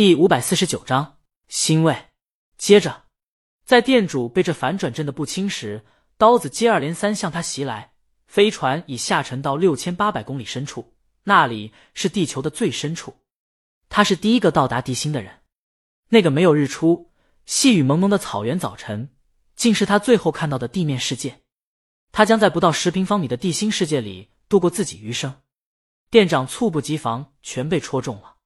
第五百四十九章欣慰。接着，在店主被这反转震得不轻时，刀子接二连三向他袭来。飞船已下沉到六千八百公里深处，那里是地球的最深处。他是第一个到达地心的人。那个没有日出、细雨蒙蒙的草原早晨，竟是他最后看到的地面世界。他将在不到十平方米的地心世界里度过自己余生。店长猝不及防，全被戳中了。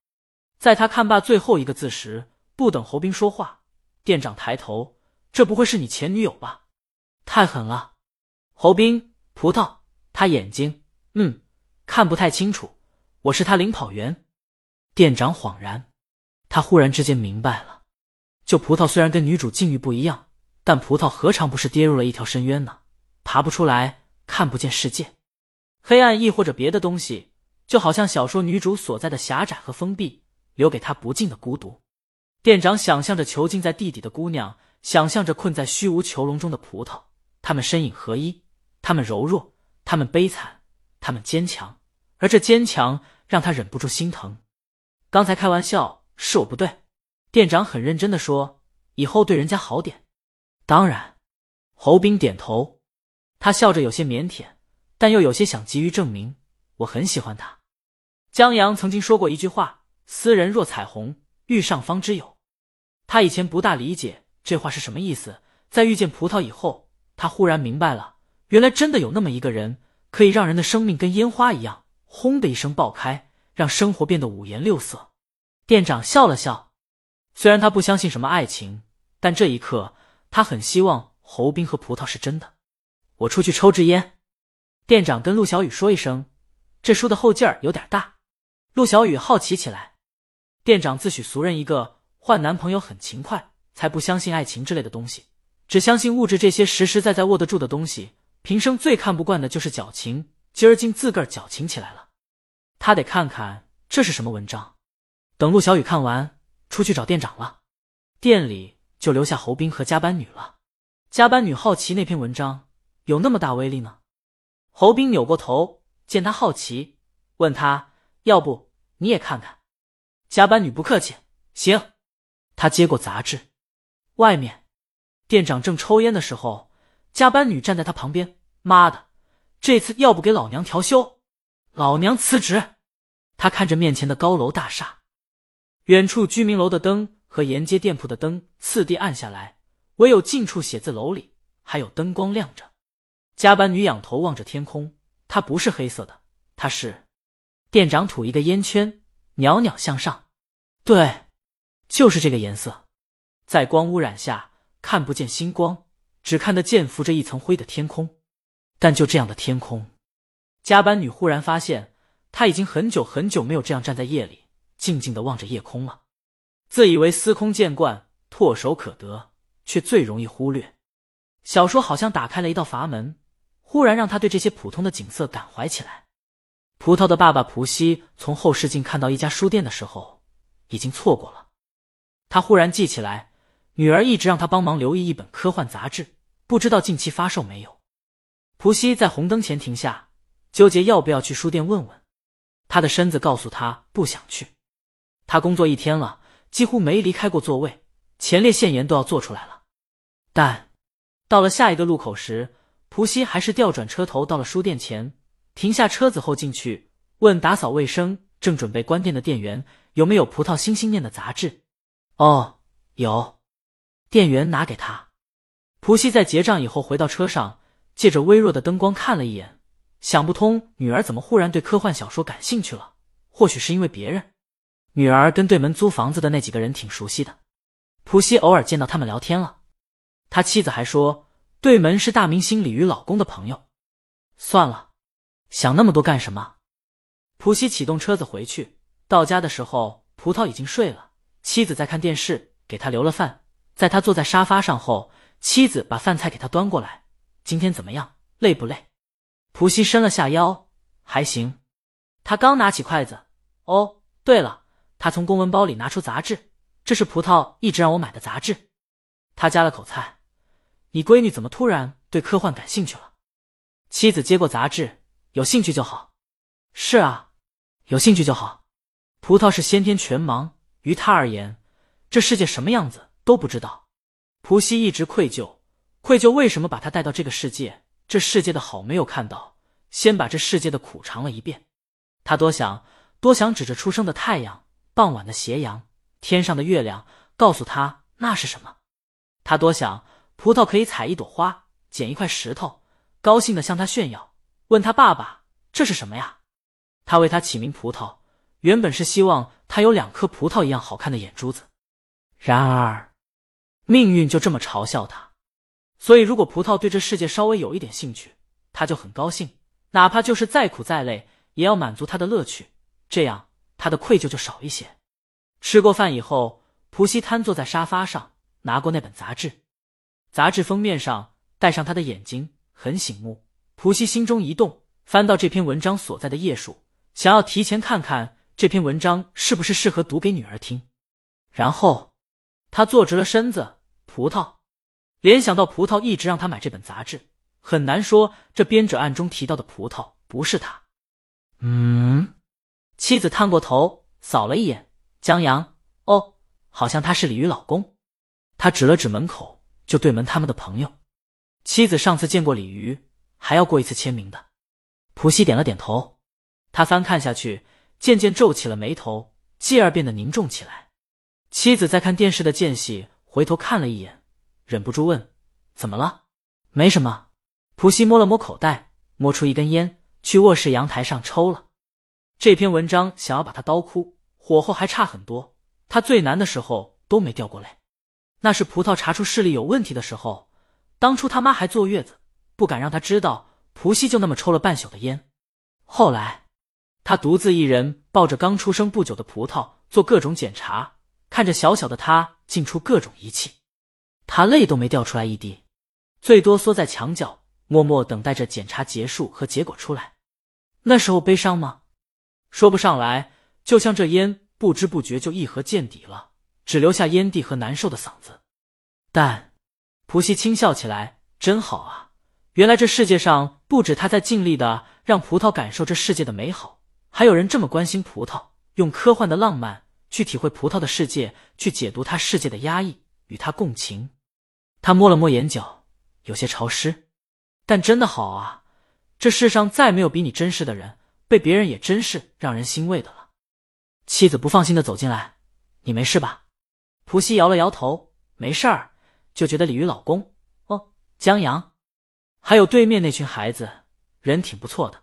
在他看罢最后一个字时，不等侯斌说话，店长抬头：“这不会是你前女友吧？太狠了！”侯斌，葡萄，他眼睛，嗯，看不太清楚。我是他领跑员。店长恍然，他忽然之间明白了：就葡萄虽然跟女主境遇不一样，但葡萄何尝不是跌入了一条深渊呢？爬不出来，看不见世界，黑暗亦或者别的东西，就好像小说女主所在的狭窄和封闭。留给他不尽的孤独。店长想象着囚禁在地底的姑娘，想象着困在虚无囚笼中的葡萄，他们身影合一，他们柔弱，他们悲惨，他们坚强，而这坚强让他忍不住心疼。刚才开玩笑，是我不对。店长很认真的说：“以后对人家好点。”当然，侯斌点头，他笑着有些腼腆，但又有些想急于证明我很喜欢他。江阳曾经说过一句话。斯人若彩虹，遇上方知有。他以前不大理解这话是什么意思，在遇见葡萄以后，他忽然明白了，原来真的有那么一个人，可以让人的生命跟烟花一样，轰的一声爆开，让生活变得五颜六色。店长笑了笑，虽然他不相信什么爱情，但这一刻他很希望侯斌和葡萄是真的。我出去抽支烟。店长跟陆小雨说一声，这书的后劲儿有点大。陆小雨好奇起来。店长自诩俗人一个，换男朋友很勤快，才不相信爱情之类的东西，只相信物质这些实实在在握得住的东西。平生最看不惯的就是矫情，今儿竟自个儿矫情起来了。他得看看这是什么文章。等陆小雨看完，出去找店长了。店里就留下侯斌和加班女了。加班女好奇那篇文章有那么大威力呢？侯斌扭过头，见他好奇，问他要不你也看看。加班女不客气，行。他接过杂志，外面店长正抽烟的时候，加班女站在他旁边。妈的，这次要不给老娘调休，老娘辞职。他看着面前的高楼大厦，远处居民楼的灯和沿街店铺的灯次第暗下来，唯有近处写字楼里还有灯光亮着。加班女仰头望着天空，它不是黑色的，它是……店长吐一个烟圈，袅袅向上。对，就是这个颜色，在光污染下看不见星光，只看得见浮着一层灰的天空。但就这样的天空，加班女忽然发现，她已经很久很久没有这样站在夜里，静静的望着夜空了。自以为司空见惯、唾手可得，却最容易忽略。小说好像打开了一道阀门，忽然让他对这些普通的景色感怀起来。葡萄的爸爸蒲西从后视镜看到一家书店的时候。已经错过了，他忽然记起来，女儿一直让他帮忙留意一本科幻杂志，不知道近期发售没有。蒲西在红灯前停下，纠结要不要去书店问问。他的身子告诉他不想去。他工作一天了，几乎没离开过座位，前列腺炎都要做出来了。但到了下一个路口时，蒲西还是调转车头到了书店前，停下车子后进去问打扫卫生。正准备关店的店员有没有葡萄心心念的杂志？哦，有。店员拿给他。蒲西在结账以后回到车上，借着微弱的灯光看了一眼，想不通女儿怎么忽然对科幻小说感兴趣了。或许是因为别人。女儿跟对门租房子的那几个人挺熟悉的，蒲西偶尔见到他们聊天了。他妻子还说，对门是大明星李鱼老公的朋友。算了，想那么多干什么？普西启动车子回去，到家的时候，葡萄已经睡了。妻子在看电视，给他留了饭。在他坐在沙发上后，妻子把饭菜给他端过来。今天怎么样？累不累？普西伸了下腰，还行。他刚拿起筷子。哦，对了，他从公文包里拿出杂志，这是葡萄一直让我买的杂志。他夹了口菜。你闺女怎么突然对科幻感兴趣了？妻子接过杂志，有兴趣就好。是啊。有兴趣就好。葡萄是先天全盲，于他而言，这世界什么样子都不知道。蒲西一直愧疚，愧疚为什么把他带到这个世界？这世界的好没有看到，先把这世界的苦尝了一遍。他多想，多想指着初升的太阳、傍晚的斜阳、天上的月亮，告诉他那是什么。他多想，葡萄可以采一朵花，捡一块石头，高兴的向他炫耀，问他爸爸这是什么呀？他为他起名葡萄，原本是希望他有两颗葡萄一样好看的眼珠子。然而，命运就这么嘲笑他。所以，如果葡萄对这世界稍微有一点兴趣，他就很高兴，哪怕就是再苦再累，也要满足他的乐趣。这样，他的愧疚就少一些。吃过饭以后，蒲西瘫坐在沙发上，拿过那本杂志，杂志封面上戴上他的眼睛，很醒目。蒲西心中一动，翻到这篇文章所在的页数，想要提前看看这篇文章是不是适合读给女儿听。然后，他坐直了身子。葡萄。联想到葡萄一直让他买这本杂志，很难说这编者案中提到的葡萄不是他。嗯，妻子探过头扫了一眼江阳，哦，好像他是鲤鱼老公。他指了指门口，就对门他们的朋友。妻子上次见过鲤鱼，还要过一次签名的。蒲西点了点头，他翻看下去，渐渐皱起了眉头，继而变得凝重起来。妻子在看电视的间隙回头看了一眼。忍不住问：“怎么了？”“没什么。”蒲西摸了摸口袋，摸出一根烟，去卧室阳台上抽了。这篇文章想要把他刀哭，火候还差很多。他最难的时候都没掉过泪，那是葡萄查出视力有问题的时候。当初他妈还坐月子，不敢让他知道，蒲西就那么抽了半宿的烟。后来，他独自一人抱着刚出生不久的葡萄做各种检查，看着小小的他进出各种仪器。他泪都没掉出来一滴，最多缩在墙角，默默等待着检查结束和结果出来。那时候悲伤吗？说不上来，就像这烟不知不觉就一盒见底了，只留下烟蒂和难受的嗓子。但蒲西轻笑起来，真好啊！原来这世界上不止他在尽力的让葡萄感受这世界的美好，还有人这么关心葡萄，用科幻的浪漫去体会葡萄的世界，去解读他世界的压抑，与他共情。他摸了摸眼角，有些潮湿，但真的好啊！这世上再没有比你珍视的人，被别人也珍视，让人欣慰的了。妻子不放心的走进来：“你没事吧？”蒲西摇了摇头：“没事儿，就觉得鲤鱼老公哦，江阳，还有对面那群孩子，人挺不错的。”